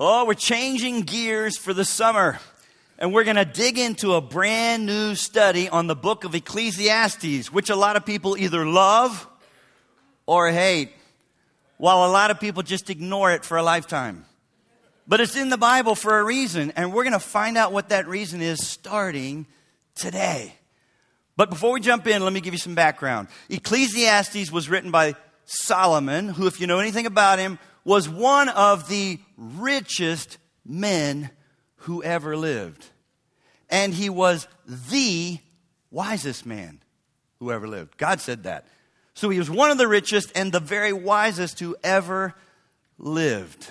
Oh, we're changing gears for the summer. And we're going to dig into a brand new study on the book of Ecclesiastes, which a lot of people either love or hate, while a lot of people just ignore it for a lifetime. But it's in the Bible for a reason, and we're going to find out what that reason is starting today. But before we jump in, let me give you some background. Ecclesiastes was written by Solomon, who, if you know anything about him, was one of the richest men who ever lived. And he was the wisest man who ever lived. God said that. So he was one of the richest and the very wisest who ever lived.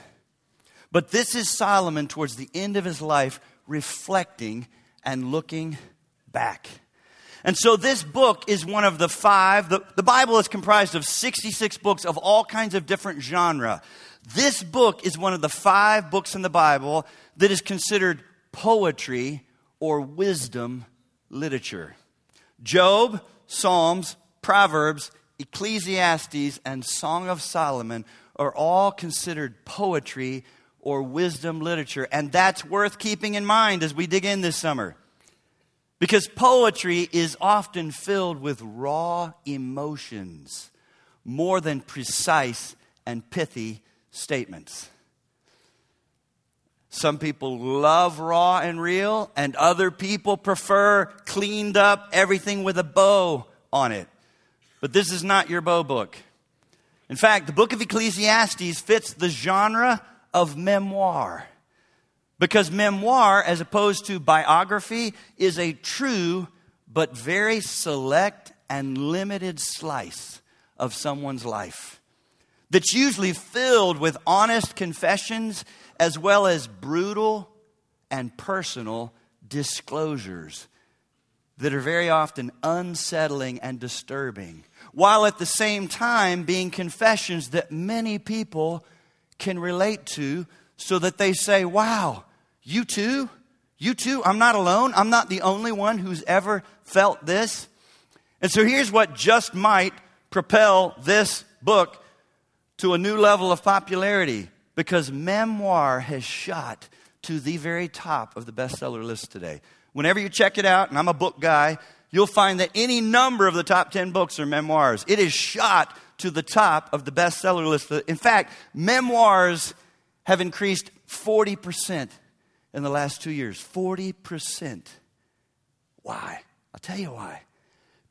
But this is Solomon towards the end of his life reflecting and looking back. And so this book is one of the five. The, the Bible is comprised of 66 books of all kinds of different genre. This book is one of the five books in the Bible that is considered poetry or wisdom literature. Job, Psalms, Proverbs, Ecclesiastes, and Song of Solomon are all considered poetry or wisdom literature. And that's worth keeping in mind as we dig in this summer. Because poetry is often filled with raw emotions more than precise and pithy statements. Some people love raw and real, and other people prefer cleaned up everything with a bow on it. But this is not your bow book. In fact, the book of Ecclesiastes fits the genre of memoir. Because memoir, as opposed to biography, is a true but very select and limited slice of someone's life that's usually filled with honest confessions as well as brutal and personal disclosures that are very often unsettling and disturbing, while at the same time being confessions that many people can relate to so that they say, Wow, you too? You too? I'm not alone. I'm not the only one who's ever felt this. And so here's what just might propel this book to a new level of popularity because memoir has shot to the very top of the bestseller list today. Whenever you check it out, and I'm a book guy, you'll find that any number of the top 10 books are memoirs. It is shot to the top of the bestseller list. In fact, memoirs have increased 40% in the last two years. 40%. Why? I'll tell you why.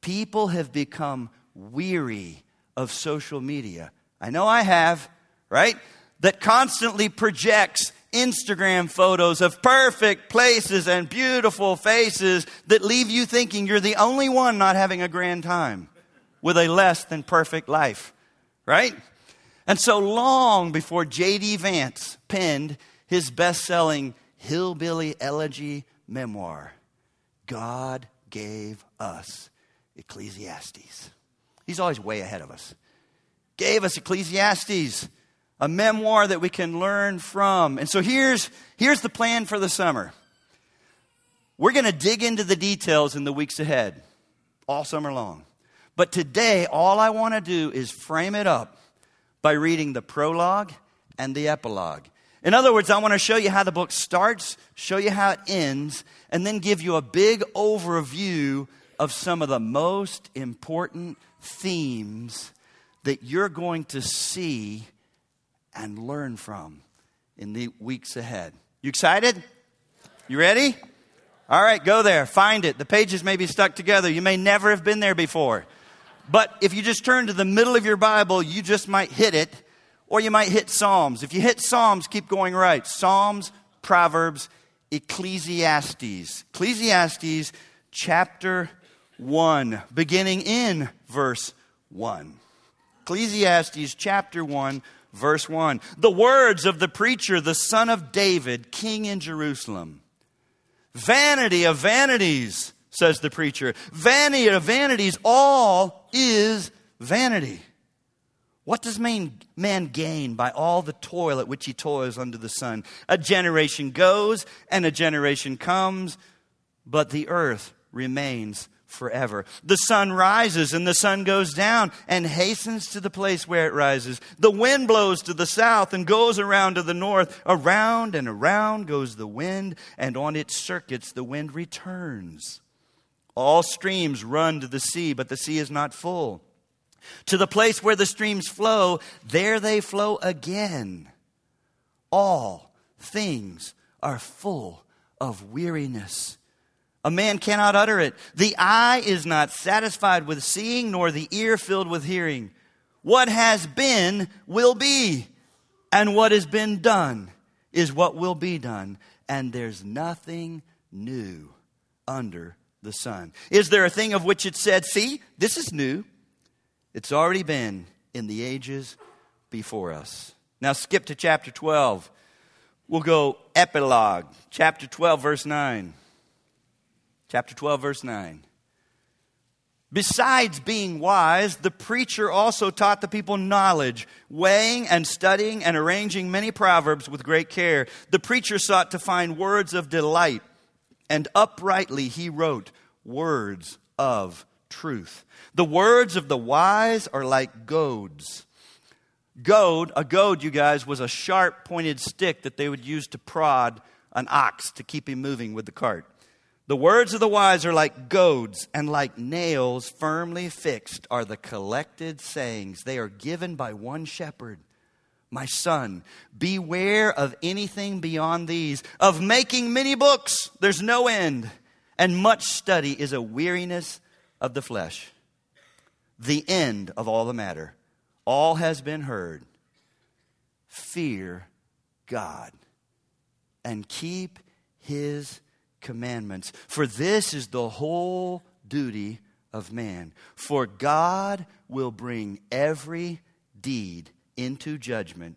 People have become weary of social media. I know I have, right? That constantly projects Instagram photos of perfect places and beautiful faces that leave you thinking you're the only one not having a grand time with a less than perfect life, right? And so long before J.D. Vance penned his best selling Hillbilly Elegy memoir, God gave us Ecclesiastes. He's always way ahead of us gave us Ecclesiastes, a memoir that we can learn from. And so here's, here's the plan for the summer. We're going to dig into the details in the weeks ahead, all summer long. But today, all I want to do is frame it up by reading the prologue and the epilogue. In other words, I want to show you how the book starts, show you how it ends, and then give you a big overview of some of the most important themes that you're going to see and learn from in the weeks ahead. You excited? You ready? All right, go there. Find it. The pages may be stuck together. You may never have been there before. But if you just turn to the middle of your Bible, you just might hit it, or you might hit Psalms. If you hit Psalms, keep going right. Psalms, Proverbs, Ecclesiastes. Ecclesiastes chapter 1, beginning in verse 1. Ecclesiastes chapter 1, verse 1. The words of the preacher, the son of David, king in Jerusalem. Vanity of vanities, says the preacher. Vanity of vanities, all is vanity. What does man, man gain by all the toil at which he toils under the sun? A generation goes and a generation comes, but the earth remains forever. The sun rises and the sun goes down and hastens to the place where it rises. The wind blows to the south and goes around to the north. Around and around goes the wind, and on its circuits the wind returns. All streams run to the sea, but the sea is not full. To the place where the streams flow, there they flow again. All things are full of weariness a man cannot utter it. The eye is not satisfied with seeing, nor the ear filled with hearing. What has been will be, and what has been done is what will be done, and there's nothing new under the sun. Is there a thing of which it said, See, this is new? It's already been in the ages before us. Now skip to chapter 12. We'll go epilogue, chapter 12, verse 9 chapter 12, verse 9. Besides being wise, the preacher also taught the people knowledge, weighing and studying and arranging many proverbs with great care. The preacher sought to find words of delight, and uprightly he wrote words of truth. The words of the wise are like goads. Goad, a goad, you guys, was a sharp pointed stick that they would use to prod an ox to keep him moving with the cart. The words of the wise are like goads, and like nails firmly fixed are the collected sayings. They are given by one shepherd. My son, beware of anything beyond these, of making many books, there's no end, and much study is a weariness of the flesh. The end of all the matter. All has been heard. Fear God and keep his commandments. For this is the whole duty of man. For God will bring every deed into judgment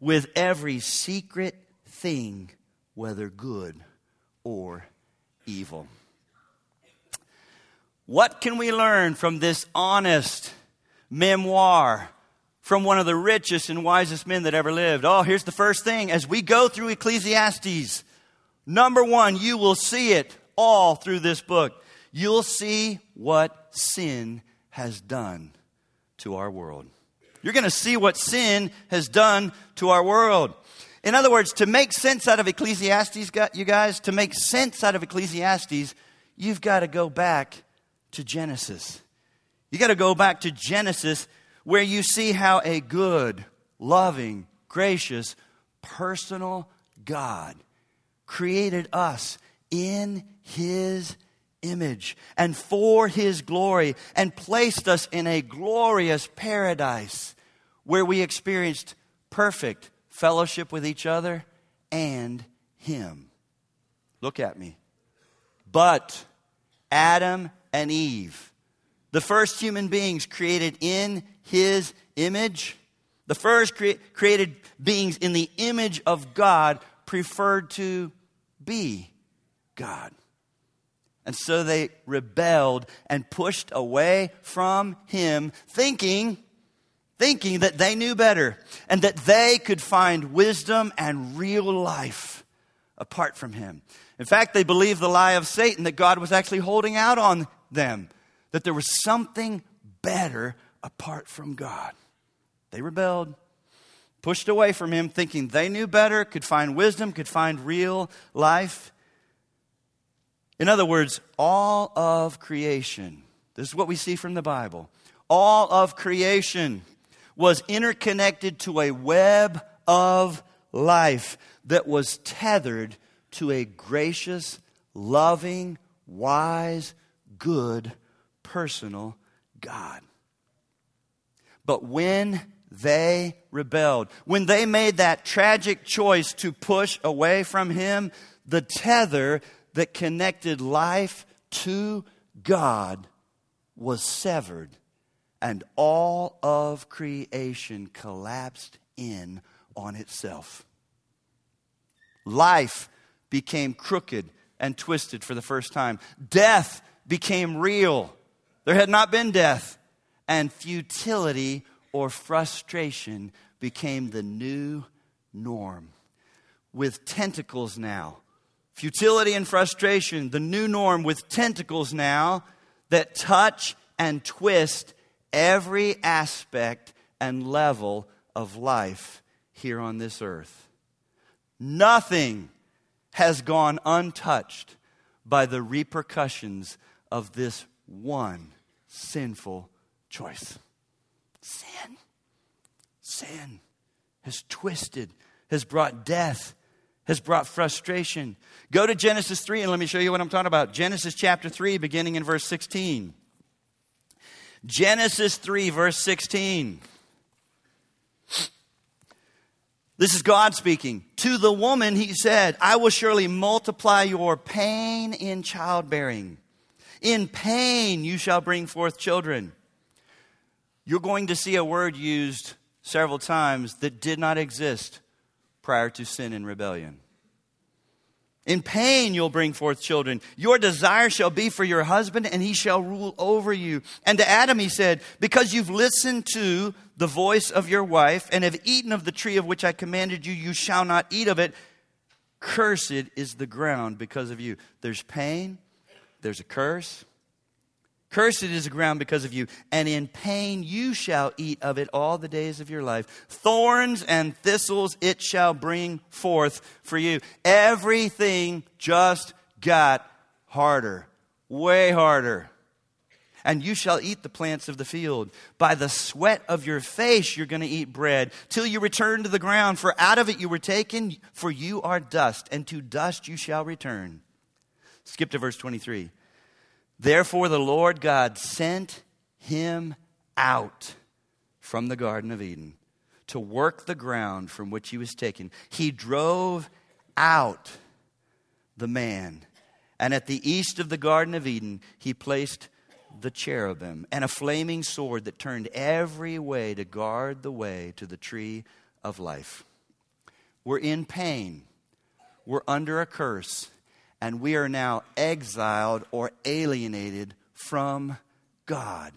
with every secret thing, whether good or evil. What can we learn from this honest memoir from one of the richest and wisest men that ever lived? Oh, here's the first thing. As we go through Ecclesiastes, Number one, you will see it all through this book. You'll see what sin has done to our world. You're going to see what sin has done to our world. In other words, to make sense out of Ecclesiastes, you guys, to make sense out of Ecclesiastes, you've got to go back to Genesis. You got to go back to Genesis where you see how a good, loving, gracious, personal God created us in his image and for his glory and placed us in a glorious paradise where we experienced perfect fellowship with each other and him. Look at me. But Adam and Eve, the first human beings created in his image, the first cre- created beings in the image of God, preferred to be God. And so they rebelled and pushed away from him, thinking, thinking that they knew better and that they could find wisdom and real life apart from him. In fact, they believed the lie of Satan that God was actually holding out on them, that there was something better apart from God. They rebelled pushed away from him, thinking they knew better, could find wisdom, could find real life. In other words, all of creation, this is what we see from the Bible, all of creation was interconnected to a web of life that was tethered to a gracious, loving, wise, good, personal God. But when they rebelled. When they made that tragic choice to push away from Him, the tether that connected life to God was severed, and all of creation collapsed in on itself. Life became crooked and twisted for the first time. Death became real. There had not been death, and futility or frustration became the new norm. With tentacles now. Futility and frustration, the new norm with tentacles now. that touch and twist every aspect and level of life here on this earth. Nothing has gone untouched by the repercussions of this one sinful choice. Sin. Sin has twisted, has brought death, has brought frustration. Go to Genesis 3 and let me show you what I'm talking about. Genesis chapter 3, beginning in verse 16. Genesis 3, verse 16. This is God speaking. To the woman, he said, I will surely multiply your pain in childbearing. In pain you shall bring forth children. You're going to see a word used several times that did not exist prior to sin and rebellion. In pain you'll bring forth children. Your desire shall be for your husband, and he shall rule over you. And to Adam he said, Because you've listened to the voice of your wife, and have eaten of the tree of which I commanded you, you shall not eat of it. Cursed is the ground because of you. There's pain, there's a curse, Cursed is the ground because of you, and in pain you shall eat of it all the days of your life. Thorns and thistles it shall bring forth for you. Everything just got harder, way harder. And you shall eat the plants of the field. By the sweat of your face you're going to eat bread, till you return to the ground, for out of it you were taken, for you are dust, and to dust you shall return. Skip to verse 23. Therefore, the Lord God sent him out from the Garden of Eden to work the ground from which he was taken. He drove out the man. And at the east of the Garden of Eden, he placed the cherubim and a flaming sword that turned every way to guard the way to the tree of life. We're in pain, we're under a curse and we are now exiled or alienated from God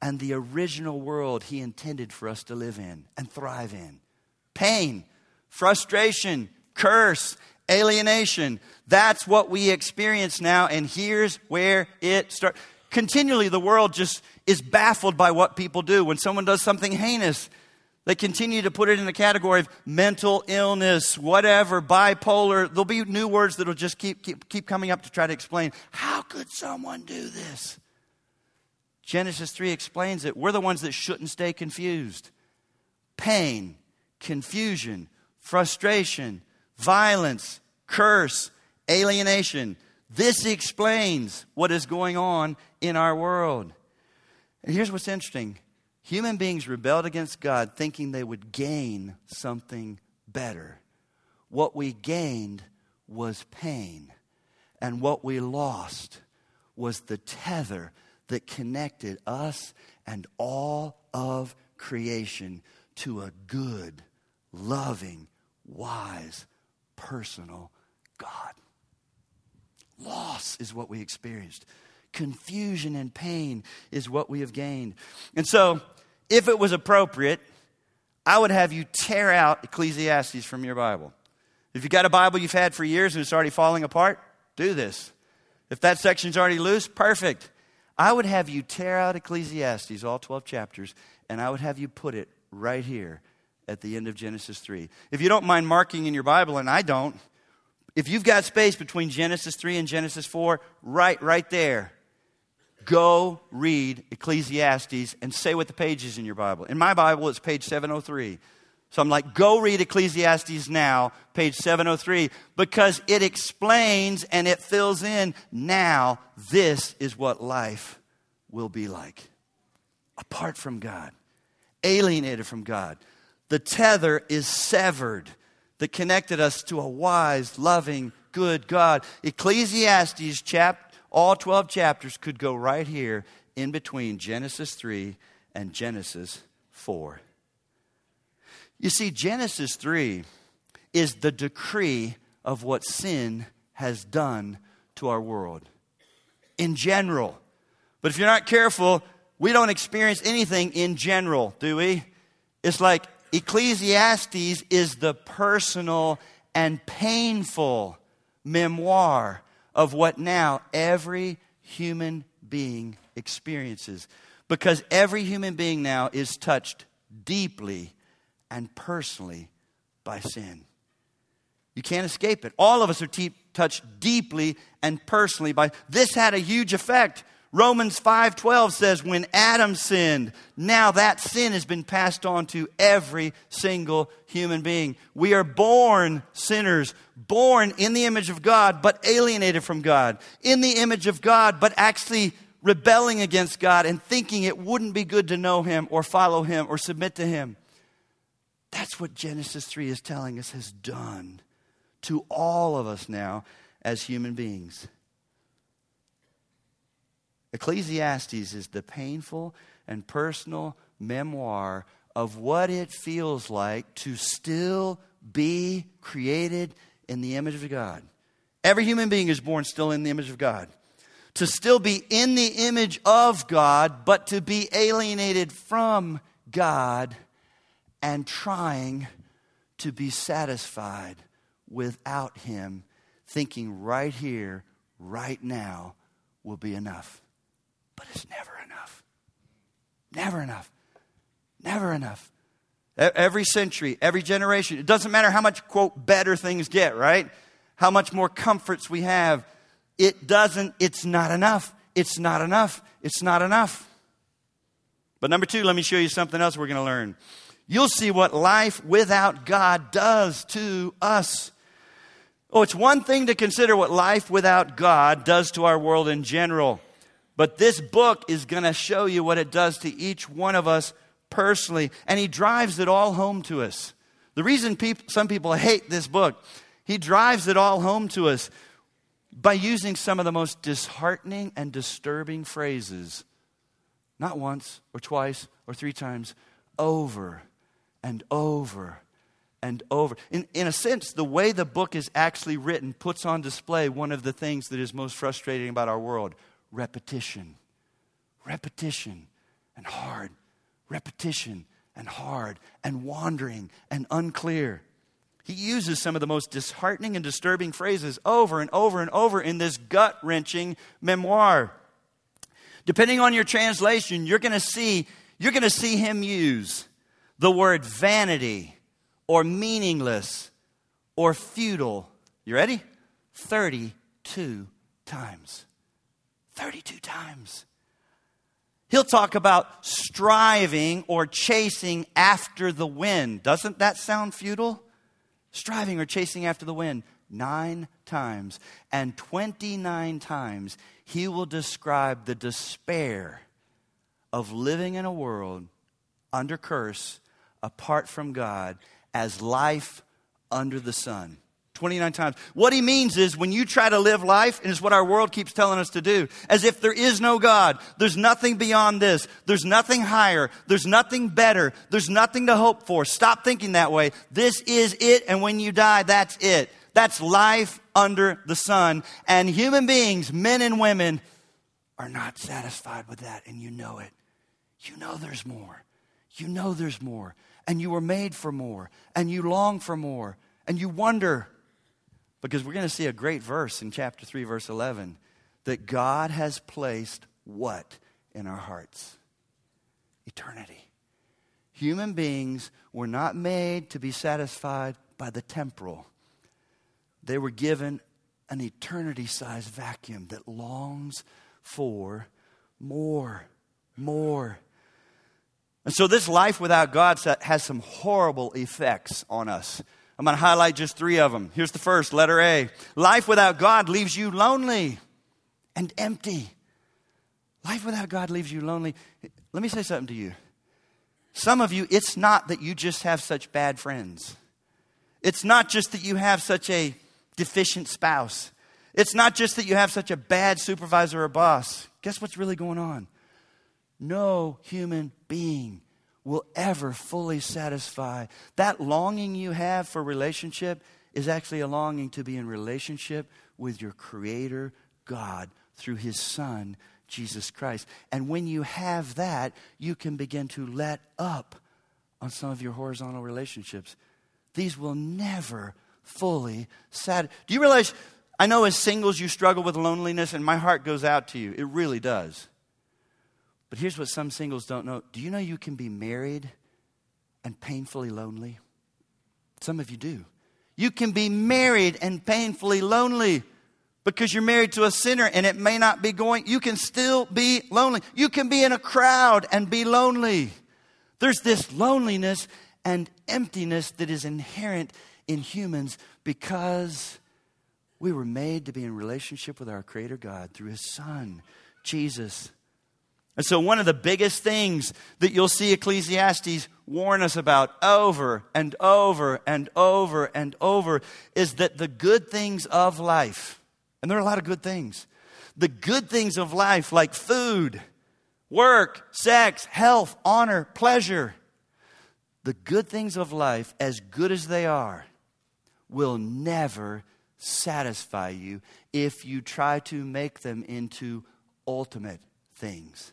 and the original world He intended for us to live in and thrive in. Pain, frustration, curse, alienation. That's what we experience now, and here's where it starts. Continually, the world just is baffled by what people do. When someone does something heinous, they continue to put it in the category of mental illness, whatever, bipolar. There'll be new words that'll just keep, keep, keep coming up to try to explain how could someone do this? Genesis 3 explains it. We're the ones that shouldn't stay confused. Pain, confusion, frustration, violence, curse, alienation. This explains what is going on in our world. And here's what's interesting Human beings rebelled against God thinking they would gain something better. What we gained was pain, and what we lost was the tether that connected us and all of creation to a good, loving, wise, personal God. Loss is what we experienced. Confusion and pain is what we have gained. And so, if it was appropriate, I would have you tear out Ecclesiastes from your Bible. If you've got a Bible you've had for years and it's already falling apart, do this. If that section's already loose, perfect. I would have you tear out Ecclesiastes, all 12 chapters, and I would have you put it right here at the end of Genesis 3. If you don't mind marking in your Bible, and I don't, if you've got space between Genesis 3 and Genesis 4, right, right there, Go read Ecclesiastes and say what the page is in your Bible. In my Bible, it's page 703. So I'm like, go read Ecclesiastes now, page 703, because it explains and it fills in now this is what life will be like. Apart from God, alienated from God. The tether is severed that connected us to a wise, loving, good God. Ecclesiastes chapter all 12 chapters could go right here in between Genesis 3 and Genesis 4. You see, Genesis 3 is the decree of what sin has done to our world in general. But if you're not careful, we don't experience anything in general, do we? It's like Ecclesiastes is the personal and painful memoir of what now every human being experiences. Because every human being now is touched deeply and personally by sin. You can't escape it. All of us are touched deeply and personally by this had a huge effect. Romans 5:12 says when Adam sinned, now that sin has been passed on to every single human being. We are born sinners, born in the image of God but alienated from God. In the image of God but actually rebelling against God and thinking it wouldn't be good to know him or follow him or submit to him. That's what Genesis 3 is telling us has done to all of us now as human beings. Ecclesiastes is the painful and personal memoir of what it feels like to still be created in the image of God. Every human being is born still in the image of God. To still be in the image of God, but to be alienated from God and trying to be satisfied without Him, thinking right here, right now will be enough. But it's never enough. Never enough. Never enough. Every century, every generation, it doesn't matter how much, quote, better things get, right? How much more comforts we have. It doesn't, it's not enough. It's not enough. It's not enough. But number two, let me show you something else we're going to learn you'll see what life without God does to us. Oh, it's one thing to consider what life without God does to our world in general, but this book is going to show you what it does to each one of us personally, and he drives it all home to us. The reason people, some people hate this book, he drives it all home to us by using some of the most disheartening and disturbing phrases, not once or twice or three times, over and over and over. In, in a sense, the way the book is actually written puts on display one of the things that is most frustrating about our world repetition. Repetition and hard. Repetition and hard and wandering and unclear. He uses some of the most disheartening and disturbing phrases over and over and over in this gut wrenching memoir. Depending on your translation, you're going to see you're going to see him use the word vanity or meaningless or futile. You ready? 32 times. 32 times. He'll talk about striving or chasing after the wind. Doesn't that sound futile? Striving or chasing after the wind. Nine times. And 29 times, he will describe the despair of living in a world under curse apart from God as life under the sun. 29 times. What he means is when you try to live life, and it's what our world keeps telling us to do, as if there is no God, there's nothing beyond this, there's nothing higher, there's nothing better, there's nothing to hope for. Stop thinking that way. This is it, and when you die, that's it. That's life under the sun. And human beings, men and women, are not satisfied with that, and you know it. You know there's more. You know there's more and you were made for more, and you long for more, and you wonder. Because we're going to see a great verse in chapter 3, verse 11 that God has placed what in our hearts? Eternity. Human beings were not made to be satisfied by the temporal, they were given an eternity sized vacuum that longs for more, more, and so this life without God has some horrible effects on us. I'm going to highlight just three of them. Here's the first, letter A. Life without God leaves you lonely and empty. Life without God leaves you lonely. Let me say something to you. Some of you, it's not that you just have such bad friends. It's not just that you have such a deficient spouse. It's not just that you have such a bad supervisor or boss. Guess what's really going on? no human being will ever fully satisfy. That longing you have for relationship is actually a longing to be in relationship with your Creator, God, through His Son, Jesus Christ. And when you have that, you can begin to let up on some of your horizontal relationships. These will never fully satisfy. Do you realize I know as singles you struggle with loneliness, and my heart goes out to you. It really does. But here's what some singles don't know do you know you can be married and painfully lonely? Some of you do. You can be married and painfully lonely because you're married to a sinner and it may not be going. You can still be lonely. You can be in a crowd and be lonely. There's this loneliness and emptiness that is inherent in humans because we were made to be in relationship with our Creator God through His Son, Jesus. And so, one of the biggest things that you'll see Ecclesiastes warn us about over and over and over and over is that the good things of life, and there are a lot of good things, the good things of life, like food, work, sex, health, honor, pleasure, the good things of life, as good as they are, will never satisfy you if you try to make them into ultimate things.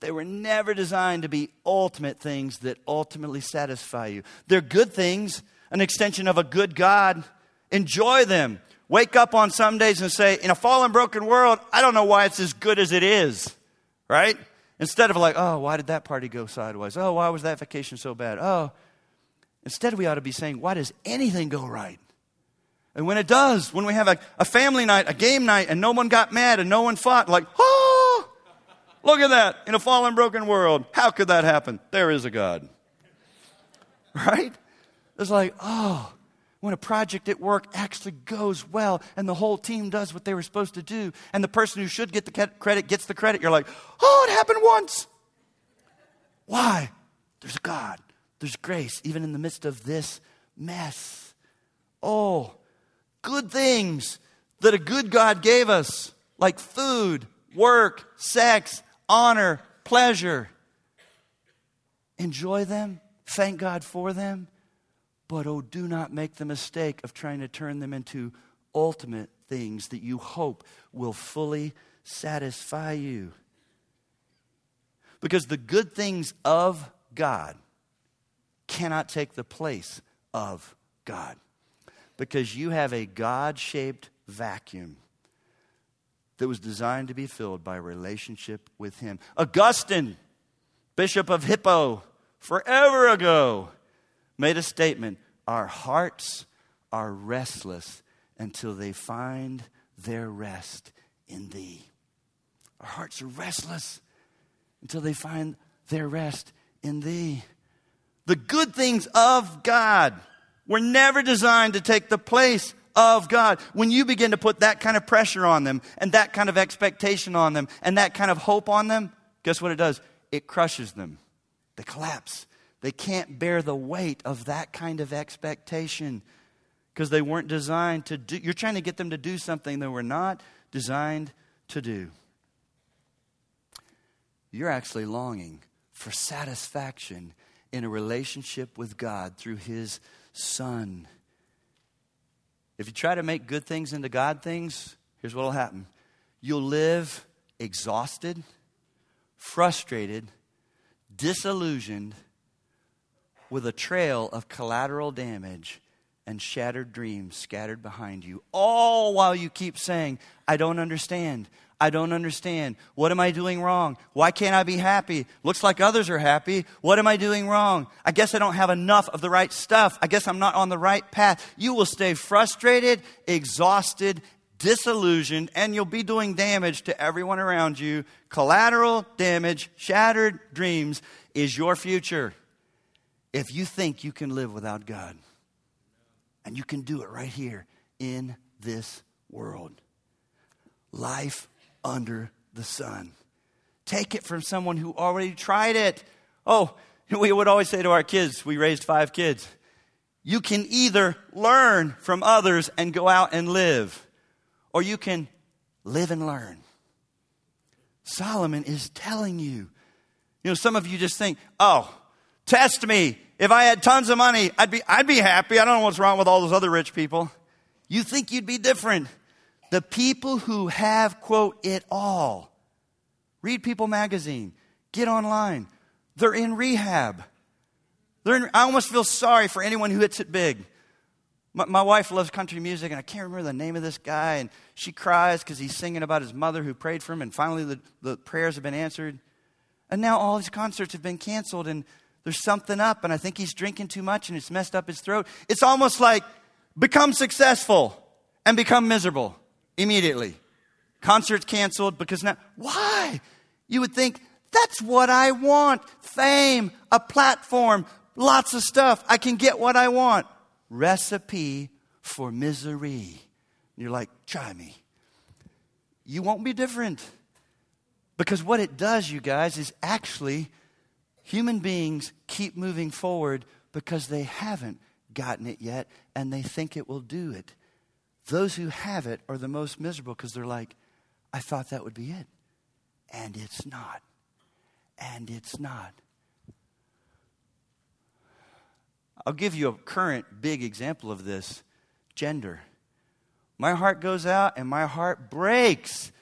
They were never designed to be ultimate things that ultimately satisfy you. They're good things, an extension of a good God. Enjoy them. Wake up on some days and say, in a fallen, broken world, I don't know why it's as good as it is, right? Instead of like, oh, why did that party go sideways? Oh, why was that vacation so bad? Oh, instead we ought to be saying, why does anything go right? And when it does, when we have a, a family night, a game night, and no one got mad and no one fought, like, oh, Look at that. In a fallen, broken world, how could that happen? There is a God. Right? It's like, oh, when a project at work actually goes well and the whole team does what they were supposed to do, and the person who should get the credit gets the credit, you're like, oh, it happened once. Why? There's a God, there's grace, even in the midst of this mess. Oh, good things that a good God gave us, like food, work, sex, honor, pleasure. Enjoy them, thank God for them, but oh, do not make the mistake of trying to turn them into ultimate things that you hope will fully satisfy you. Because the good things of God cannot take the place of God. Because you have a God shaped vacuum that was designed to be filled by a relationship with Him. Augustine, Bishop of Hippo, forever ago, made a statement Our hearts are restless until they find their rest in Thee. Our hearts are restless until they find their rest in Thee. The good things of God were never designed to take the place of God. When you begin to put that kind of pressure on them and that kind of expectation on them and that kind of hope on them, guess what it does? It crushes them. They collapse. They can't bear the weight of that kind of expectation because they weren't designed to do. You're trying to get them to do something they were not designed to do. You're actually longing for satisfaction in a relationship with God through His Son. If you try to make good things into God things, here's what will happen you'll live exhausted, frustrated, disillusioned, with a trail of collateral damage and shattered dreams scattered behind you, all while you keep saying, I don't understand. I don't understand. What am I doing wrong? Why can't I be happy? Looks like others are happy. What am I doing wrong? I guess I don't have enough of the right stuff. I guess I'm not on the right path. You will stay frustrated, exhausted, disillusioned, and you'll be doing damage to everyone around you. Collateral damage, shattered dreams is your future if you think you can live without God. And you can do it right here in this world. Life under the sun. Take it from someone who already tried it. Oh, we would always say to our kids, we raised five kids, you can either learn from others and go out and live, or you can live and learn. Solomon is telling you. You know, some of you just think, oh, test me. If I had tons of money, I'd be, I'd be happy. I don't know what's wrong with all those other rich people. You think you'd be different. The people who have, quote, it all. Read People magazine. Get online. They're in rehab. They're in, I almost feel sorry for anyone who hits it big. My, my wife loves country music, and I can't remember the name of this guy, and she cries because he's singing about his mother who prayed for him, and finally the, the prayers have been answered. And now all his concerts have been canceled, and there's something up, and I think he's drinking too much and it's messed up his throat. It's almost like become successful and become miserable immediately. Concerts canceled because now, why? You would think, that's what I want fame, a platform, lots of stuff. I can get what I want. Recipe for misery. You're like, try me. You won't be different. Because what it does, you guys, is actually human beings keep moving forward because they haven't gotten it yet and they think it will do it. Those who have it are the most miserable because they're like, I thought that would be it. And it's not. And it's not. I'll give you a current big example of this gender. My heart goes out and my heart breaks,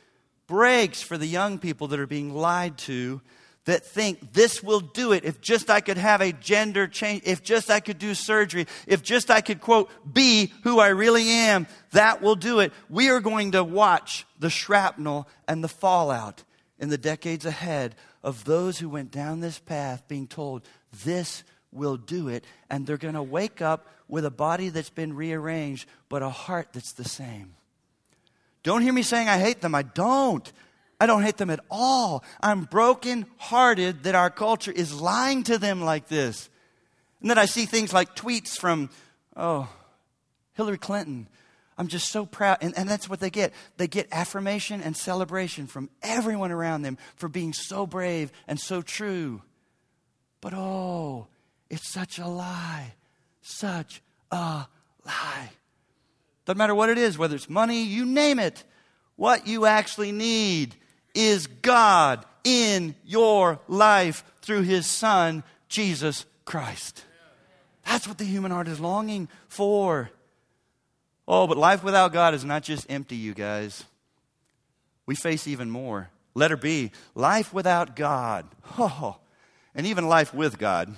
breaks for the young people that are being lied to that think this will do it. If just I could have a gender change, if just I could do surgery, if just I could, quote, be who I really am, that will do it. We are going to watch the shrapnel and the fallout in the decades ahead of those who went down this path being told this will do it. And they're going to wake up with a body that's been rearranged, but a heart that's the same. Don't hear me saying I hate them. I don't. I don't hate them at all. I'm broken hearted that our culture is lying to them like this. And then I see things like tweets from, oh, Hillary Clinton. I'm just so proud. And, and that's what they get. They get affirmation and celebration from everyone around them for being so brave and so true. But oh, it's such a lie. Such a lie. Doesn't matter what it is, whether it's money, you name it. What you actually need is God in your life through his son, Jesus Christ. That's what the human heart is longing for. Oh, but life without God is not just empty, you guys. We face even more. Letter B life without God, oh, and even life with God,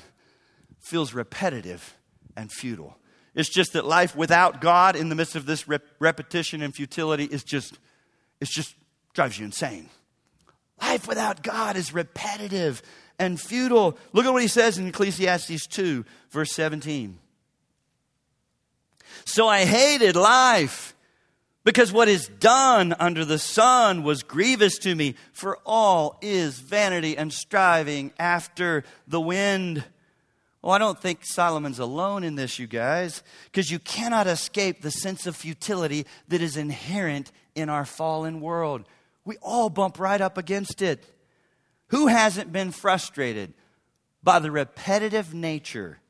feels repetitive and futile. It's just that life without God in the midst of this rep- repetition and futility is just, it's just drives you insane. Life without God is repetitive and futile. Look at what he says in Ecclesiastes 2, verse 17. So I hated life because what is done under the sun was grievous to me, for all is vanity and striving after the wind. Well, I don't think Solomon's alone in this, you guys, because you cannot escape the sense of futility that is inherent in our fallen world. We all bump right up against it. Who hasn't been frustrated by the repetitive nature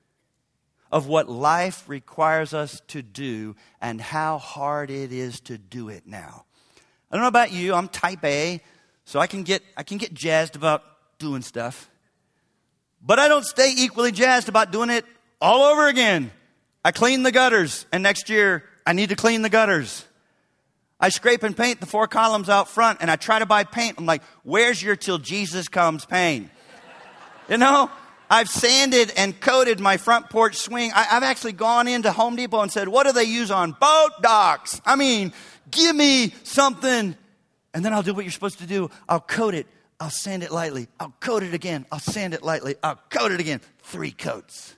of what life requires us to do and how hard it is to do it now? I don't know about you, I'm type A, so I can get, I can get jazzed about doing stuff. But I don't stay equally jazzed about doing it all over again. I clean the gutters, and next year I need to clean the gutters. I scrape and paint the four columns out front and I try to buy paint. I'm like, where's your till Jesus comes paint? You know, I've sanded and coated my front porch swing. I, have actually gone into Home Depot and said, what do they use on boat docks? I mean, give me something. And then I'll do what you're supposed to do. I'll coat it. I'll sand it lightly. I'll coat it again. I'll sand it lightly. I'll coat it again. Three coats.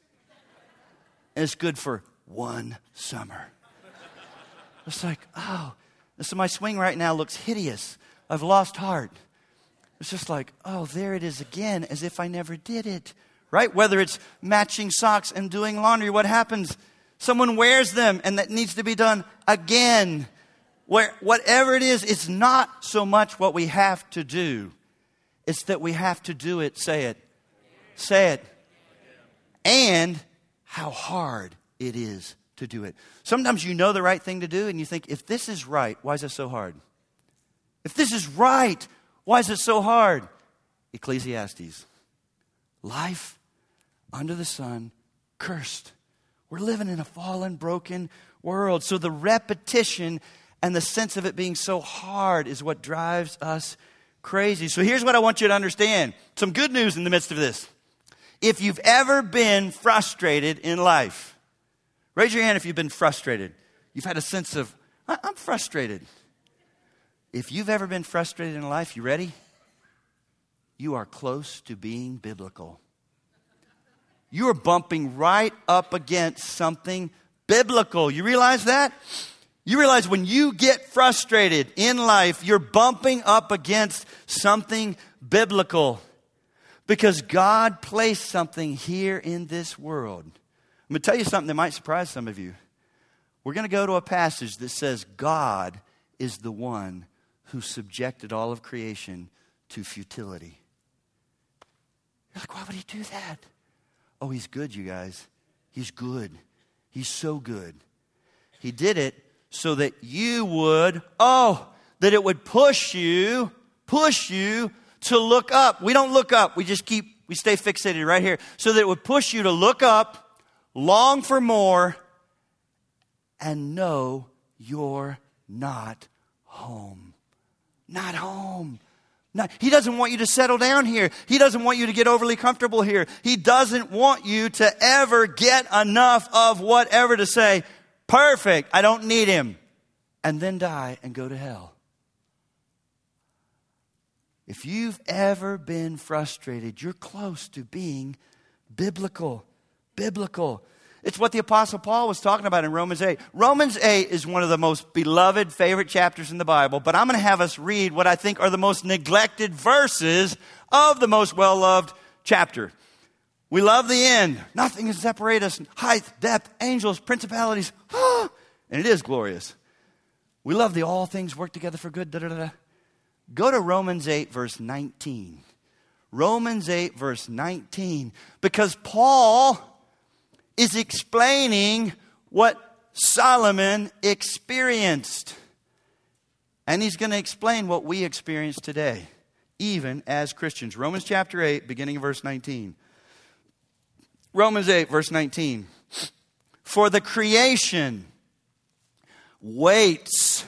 And it's good for one summer. It's like, oh, so my swing right now looks hideous. I've lost heart. It's just like, oh, there it is again, as if I never did it. Right? Whether it's matching socks and doing laundry, what happens? Someone wears them and that needs to be done again. Where, whatever it is, it's not so much what we have to do, it's that we have to do it. Say it. Say it. And how hard it is to do it. Sometimes you know the right thing to do and you think, if this is right, why is it so hard? If this is right, why is it so hard? Ecclesiastes. Life under the sun, cursed. We're living in a fallen, broken world. So the repetition and the sense of it being so hard is what drives us crazy. So here's what I want you to understand some good news in the midst of this. If you've ever been frustrated in life, Raise your hand if you've been frustrated. You've had a sense of, I'm frustrated. If you've ever been frustrated in life, you ready? You are close to being biblical. You are bumping right up against something biblical. You realize that? You realize when you get frustrated in life, you're bumping up against something biblical because God placed something here in this world. I'm going to tell you something that might surprise some of you. We're going to go to a passage that says God is the one who subjected all of creation to futility. You're like, why would he do that? Oh, he's good, you guys. He's good. He's so good. He did it so that you would, oh, that it would push you, push you to look up. We don't look up, we just keep, we stay fixated right here. So that it would push you to look up, long for more, and know you're not home. Not home. Not, he doesn't want you to settle down here. He doesn't want you to get overly comfortable here. He doesn't want you to ever get enough of whatever to say, perfect, I don't need him, and then die and go to hell. If you've ever been frustrated, you're close to being biblical. Biblical. It's what the Apostle Paul was talking about in Romans 8. Romans 8 is one of the most beloved, favorite chapters in the Bible, but I'm going to have us read what I think are the most neglected verses of the most well loved chapter. We love the end. Nothing can separate us height, depth, angels, principalities. And it is glorious. We love the all things work together for good. Da, da, da. Go to Romans 8, verse 19. Romans 8, verse 19. Because Paul is explaining what Solomon experienced. And he's going to explain what we experience today, even as Christians. Romans chapter 8, beginning of verse 19. Romans 8, verse 19. For the creation waits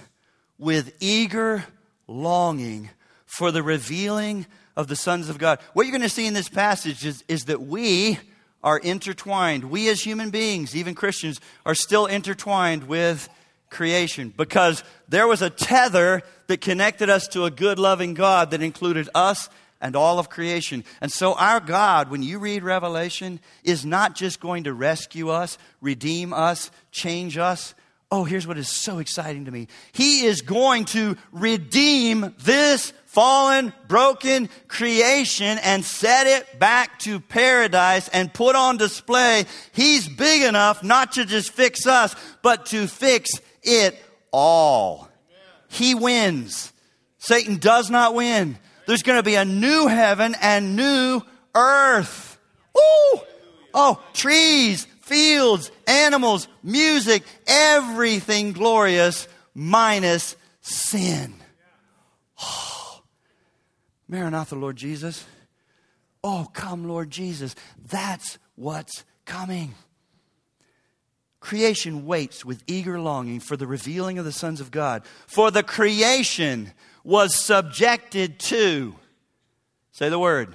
with eager longing for the revealing of the sons of God. What you're going to see in this passage is, is that we, are intertwined. We as human beings, even Christians, are still intertwined with creation because there was a tether that connected us to a good, loving God that included us and all of creation. And so, our God, when you read Revelation, is not just going to rescue us, redeem us, change us. Oh, here's what is so exciting to me He is going to redeem this fallen, broken creation and set it back to paradise and put on display. He's big enough not to just fix us, but to fix it all. He wins. Satan does not win. There's going to be a new heaven and new earth. Ooh! Oh, trees, fields, animals, music, everything glorious minus sin. Oh. Maranatha, Lord Jesus. Oh, come, Lord Jesus. That's what's coming. Creation waits with eager longing for the revealing of the sons of God. For the creation was subjected to, say the word,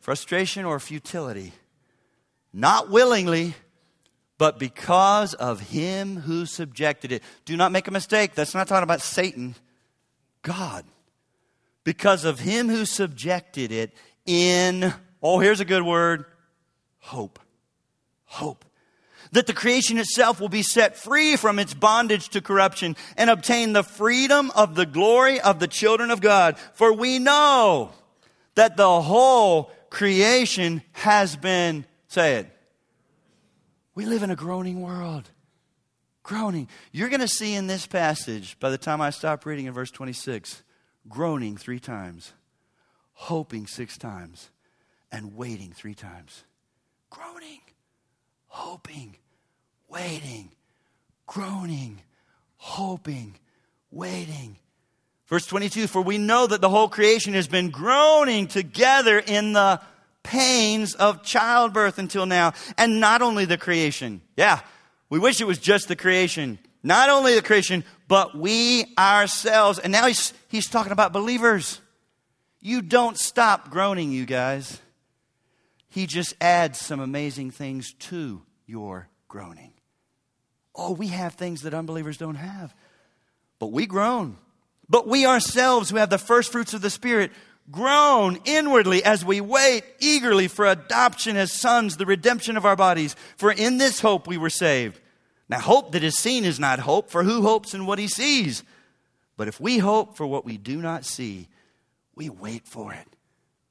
frustration or futility. Not willingly, but because of him who subjected it. Do not make a mistake. That's not talking about Satan, God because of him who subjected it in, oh, here's a good word hope. Hope. That the creation itself will be set free from its bondage to corruption and obtain the freedom of the glory of the children of God. For we know that the whole creation has been, say it, we live in a groaning world. Groaning. You're going to see in this passage, by the time I stop reading in verse 26, groaning three times, hoping six times, and waiting three times. Groaning, hoping, waiting, groaning, hoping, waiting. Verse 22 For we know that the whole creation has been groaning together in the pains of childbirth until now. And not only the creation. Yeah, we wish it was just the creation. Not only the creation, but we ourselves. And now he's, he's talking about believers. You don't stop groaning, you guys. He just adds some amazing things to your groaning. Oh, we have things that unbelievers don't have. But we groan. But we ourselves, who have the first fruits of the Spirit, groan inwardly as we wait eagerly for adoption as sons, the redemption of our bodies. For in this hope we were saved. Now, hope that is seen is not hope, for who hopes in what he sees? But if we hope for what we do not see, we wait for it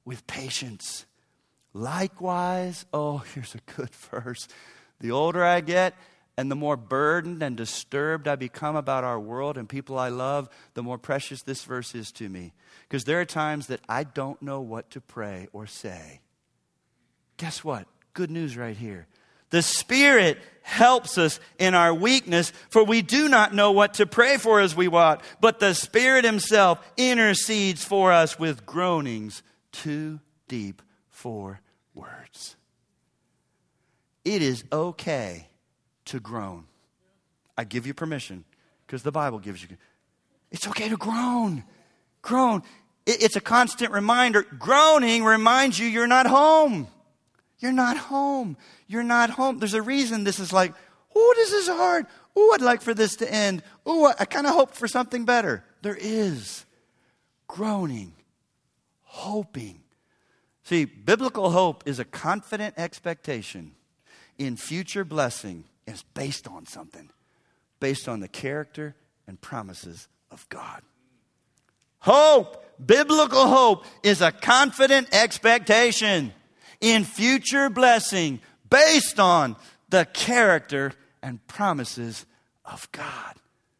with patience. Likewise, oh, here's a good verse. The older I get, and the more burdened and disturbed I become about our world and people I love, the more precious this verse is to me. Because there are times that I don't know what to pray or say. Guess what? Good news right here. The Spirit helps us in our weakness, for we do not know what to pray for as we ought, but the Spirit Himself intercedes for us with groanings too deep for words. It is okay to groan. I give you permission because the Bible gives you. It's okay to groan. Groan. It's a constant reminder. Groaning reminds you you're not home. You're not home. You're not home. There's a reason this is like, oh, this is hard. Oh, I'd like for this to end. Oh, I, I kind of hope for something better. There is groaning, hoping. See, biblical hope is a confident expectation in future blessing is based on something, based on the character and promises of God. Hope, biblical hope, is a confident expectation in future blessing based on the character and promises of God.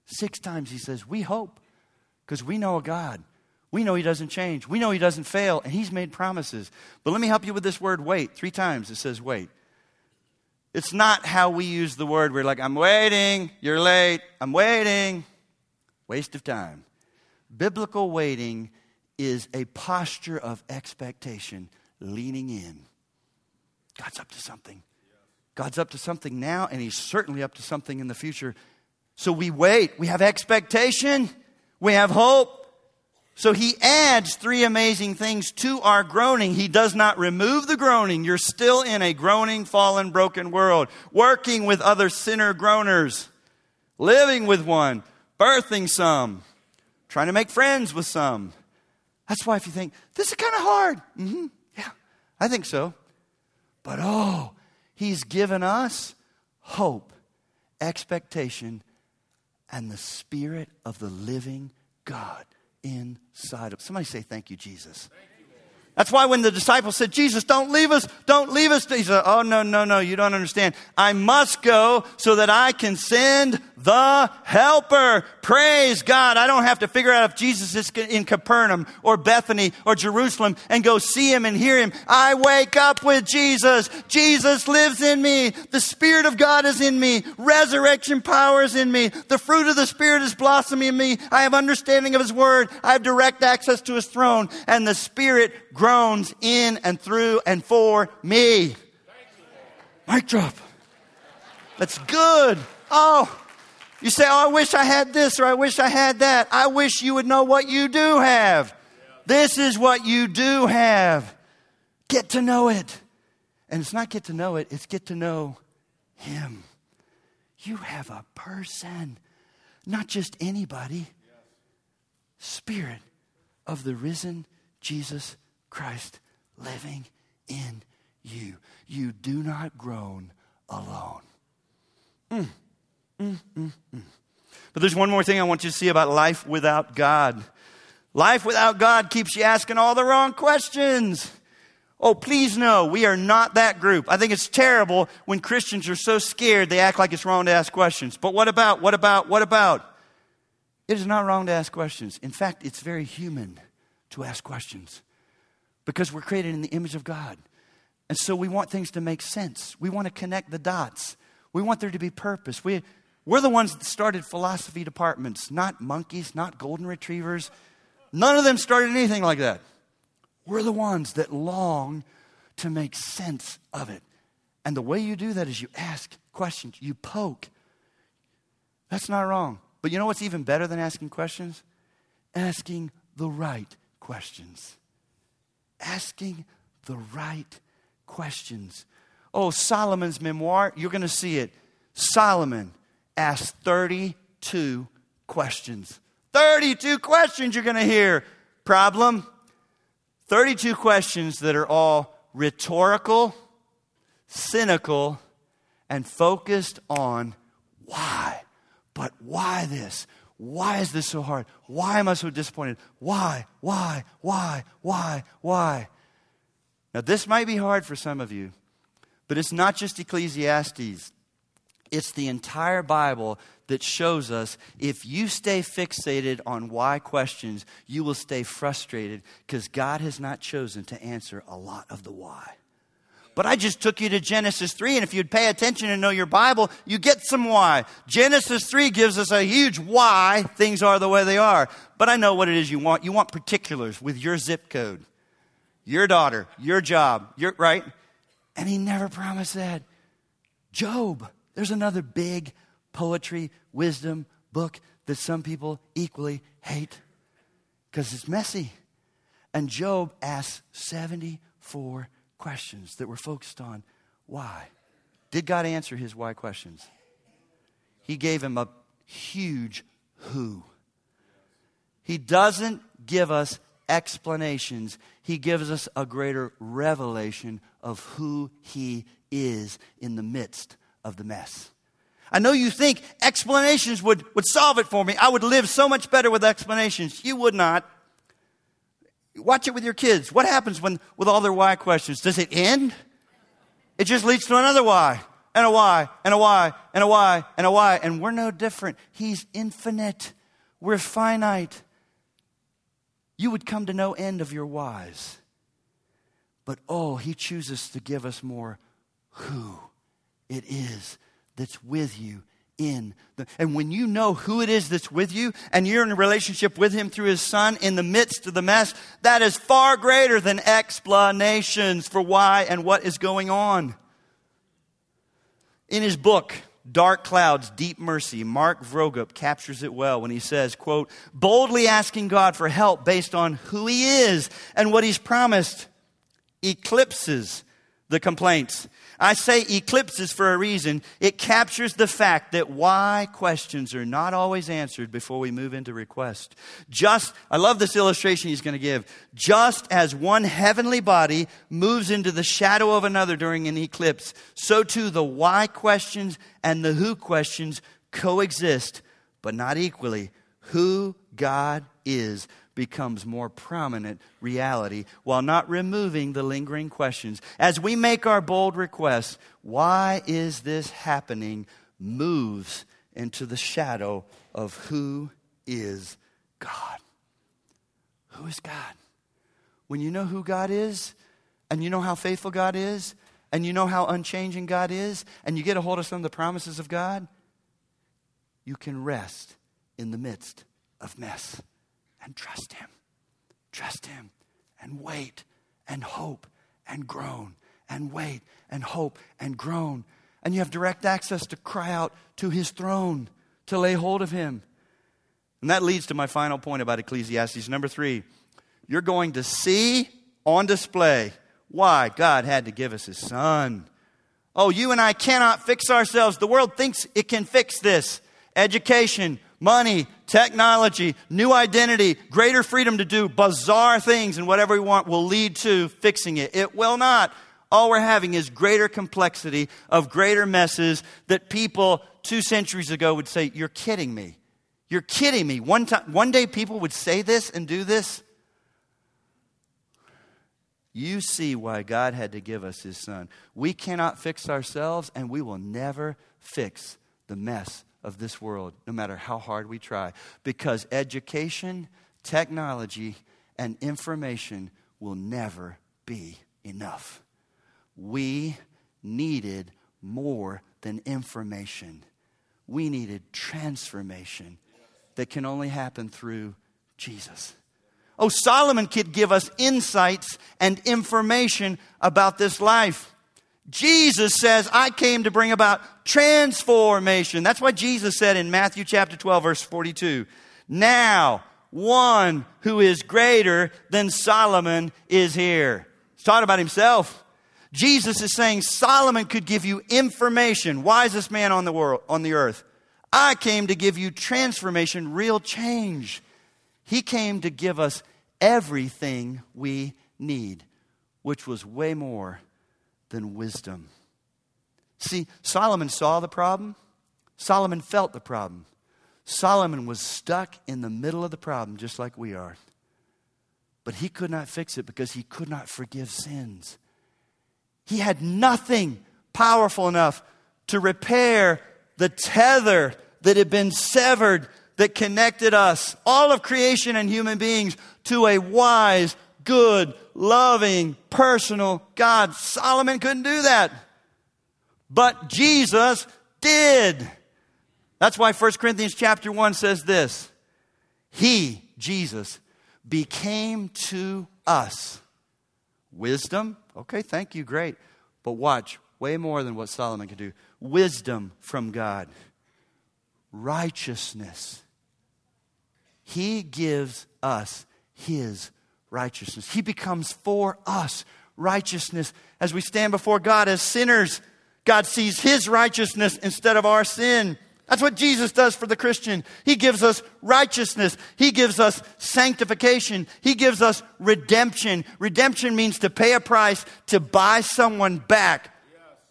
Six times he says, We hope because we know a God. We know he doesn't change. We know he doesn't fail, and he's made promises. But let me help you with this word wait. Three times it says wait. It's not how we use the word. We're like, I'm waiting, you're late, I'm waiting. Waste of time. Biblical waiting is a posture of expectation, leaning in. God's up to something. God's up to something now, and He's certainly up to something in the future. So we wait. We have expectation. We have hope. So he adds three amazing things to our groaning. He does not remove the groaning. You're still in a groaning, fallen, broken world, working with other sinner groaners, living with one, birthing some, trying to make friends with some. That's why if you think, this is kind of hard, mm-hmm. yeah, I think so. But oh, he's given us hope, expectation, and the Spirit of the living God inside of. Us. Somebody say, Thank you, Jesus. Thank that's why when the disciples said, Jesus, don't leave us, don't leave us, he said, Oh, no, no, no, you don't understand. I must go so that I can send the helper. Praise God. I don't have to figure out if Jesus is in Capernaum or Bethany or Jerusalem and go see him and hear him. I wake up with Jesus. Jesus lives in me. The Spirit of God is in me. Resurrection power is in me. The fruit of the Spirit is blossoming in me. I have understanding of his word. I have direct access to his throne and the Spirit groans in and through and for me. Mic drop. That's good. Oh, you say, Oh, I wish I had this or I wish I had that. I wish you would know what you do have. This is what you do have. Get to know it. And it's not get to know it, it's get to know Him. You have a person, not just anybody. Spirit of the risen Jesus Christ living in you. You do not groan alone. Mm, mm, mm, mm, but there's one more thing I want you to see about life without God. Life without God keeps you asking all the wrong questions. Oh, please know, we are not that group. I think it's terrible when Christians are so scared they act like it's wrong to ask questions. But what about, what about, what about? It is not wrong to ask questions. In fact, it's very human to ask questions because we're created in the image of God. And so we want things to make sense. We want to connect the dots. We want there to be purpose. We, we're the ones that started philosophy departments, not monkeys, not golden retrievers. None of them started anything like that. We're the ones that long to make sense of it. And the way you do that is you ask questions, you poke. That's not wrong. But you know what's even better than asking questions? Asking the right questions asking the right questions. Oh, Solomon's memoir, you're going to see it. Solomon asked 32 questions. 32 questions you're going to hear. Problem 32 questions that are all rhetorical, cynical, and focused on why. But why this? Why is this so hard? Why am I so disappointed? Why, why, why, why, why? Now, this might be hard for some of you, but it's not just Ecclesiastes. It's the entire Bible that shows us if you stay fixated on why questions, you will stay frustrated because God has not chosen to answer a lot of the why. But I just took you to Genesis 3, and if you'd pay attention and know your Bible, you get some why. Genesis 3 gives us a huge why things are the way they are. But I know what it is you want. You want particulars with your zip code, your daughter, your job, your, right? And he never promised that. Job, there's another big poetry, wisdom book that some people equally hate because it's messy. And Job asks 74 questions that were focused on why. Did God answer his why questions? He gave him a huge who. He doesn't give us explanations, he gives us a greater revelation of who he is in the midst of the mess. I know you think explanations would, would solve it for me. I would live so much better with explanations. You would not. Watch it with your kids. What happens when, with all their why questions? Does it end? It just leads to another why, and a why, and a why, and a why, and a why. And we're no different. He's infinite. We're finite. You would come to no end of your whys. But oh, he chooses to give us more who it is that's with you in the, and when you know who it is that's with you and you're in a relationship with him through his son in the midst of the mess that is far greater than explanations for why and what is going on. In his book dark clouds deep mercy mark vroegop captures it well when he says quote boldly asking god for help based on who he is and what he's promised eclipses the complaints I say eclipses for a reason. It captures the fact that why questions are not always answered before we move into request. Just, I love this illustration he's going to give. Just as one heavenly body moves into the shadow of another during an eclipse, so too the why questions and the who questions coexist, but not equally. Who God is becomes more prominent reality while not removing the lingering questions. As we make our bold requests, why is this happening? moves into the shadow of who is God. Who is God? When you know who God is, and you know how faithful God is, and you know how unchanging God is, and you get a hold of some of the promises of God, you can rest in the midst of mess and trust Him. Trust Him and wait and hope and groan and wait and hope and groan. And you have direct access to cry out to His throne to lay hold of Him. And that leads to my final point about Ecclesiastes. Number three, you're going to see on display why God had to give us His Son. Oh, you and I cannot fix ourselves. The world thinks it can fix this. Education, money, technology, new identity, greater freedom to do bizarre things and whatever we want will lead to fixing it. It will not. All we're having is greater complexity of greater messes that people two centuries ago would say, You're kidding me. You're kidding me. One, time, one day people would say this and do this. You see why God had to give us His Son. We cannot fix ourselves, and we will never fix the mess of this world, no matter how hard we try, because education, technology, and information will never be enough. We needed more than information, we needed transformation that can only happen through Jesus. Oh, Solomon could give us insights and information about this life. Jesus says, I came to bring about transformation. That's why Jesus said in Matthew chapter 12, verse 42, Now, one who is greater than Solomon is here. He's talking about himself. Jesus is saying Solomon could give you information. Wisest man on the world, on the earth. I came to give you transformation, real change. He came to give us everything we need, which was way more than wisdom. See, Solomon saw the problem, Solomon felt the problem. Solomon was stuck in the middle of the problem, just like we are. But he could not fix it because he could not forgive sins. He had nothing powerful enough to repair the tether that had been severed that connected us, all of creation and human beings, to a wise, good, loving, personal God. Solomon couldn't do that. But Jesus did. That's why 1 Corinthians chapter 1 says this. He, Jesus, became to us wisdom. Okay, thank you, great. But watch, way more than what Solomon could do. Wisdom from God, righteousness. He gives us His righteousness. He becomes for us righteousness as we stand before God as sinners. God sees His righteousness instead of our sin. That's what Jesus does for the Christian. He gives us righteousness. He gives us sanctification. He gives us redemption. Redemption means to pay a price to buy someone back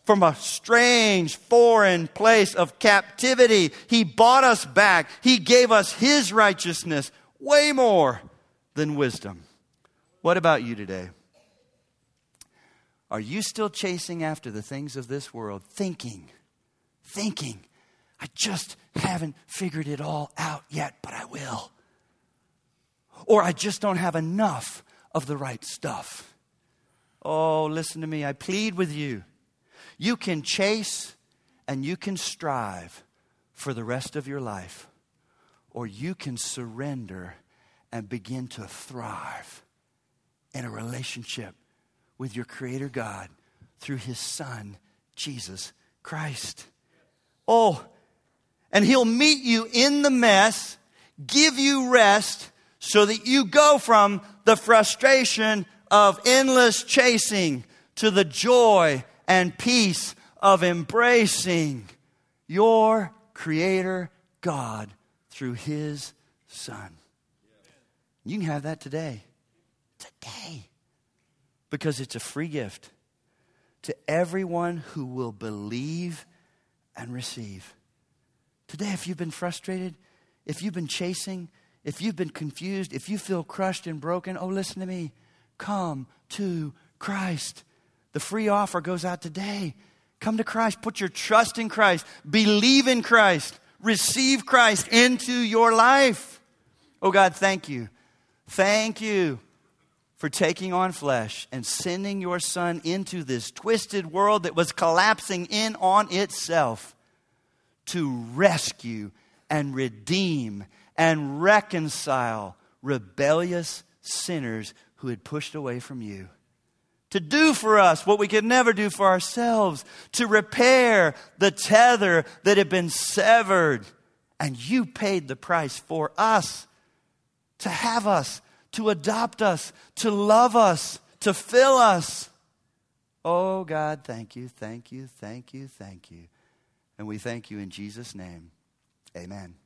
from a strange foreign place of captivity. He bought us back. He gave us His righteousness, way more than wisdom. What about you today? Are you still chasing after the things of this world, thinking, thinking, I just haven't figured it all out yet, but I will. Or I just don't have enough of the right stuff. Oh, listen to me. I plead with you. You can chase and you can strive for the rest of your life, or you can surrender and begin to thrive in a relationship with your Creator God through His Son, Jesus Christ. Oh, and He'll meet you in the mess, give you rest, so that you go from the frustration of endless chasing to the joy and peace of embracing your Creator God through His Son. You can have that today. Today. Because it's a free gift to everyone who will believe and receive. Today, if you've been frustrated, if you've been chasing, if you've been confused, if you feel crushed and broken, oh, listen to me. Come to Christ. The free offer goes out today. Come to Christ. Put your trust in Christ. Believe in Christ. Receive Christ into your life. Oh, God, thank you. Thank you for taking on flesh and sending your Son into this twisted world that was collapsing in on itself to rescue and redeem and reconcile rebellious sinners who had pushed away from you. To do for us what we could never do for ourselves, to repair the tether that had been severed. And you paid the price for us, to have us, to adopt us, to love us, to fill us. Oh God, thank you, thank you, thank you, thank you. And we thank you in Jesus' name. Amen.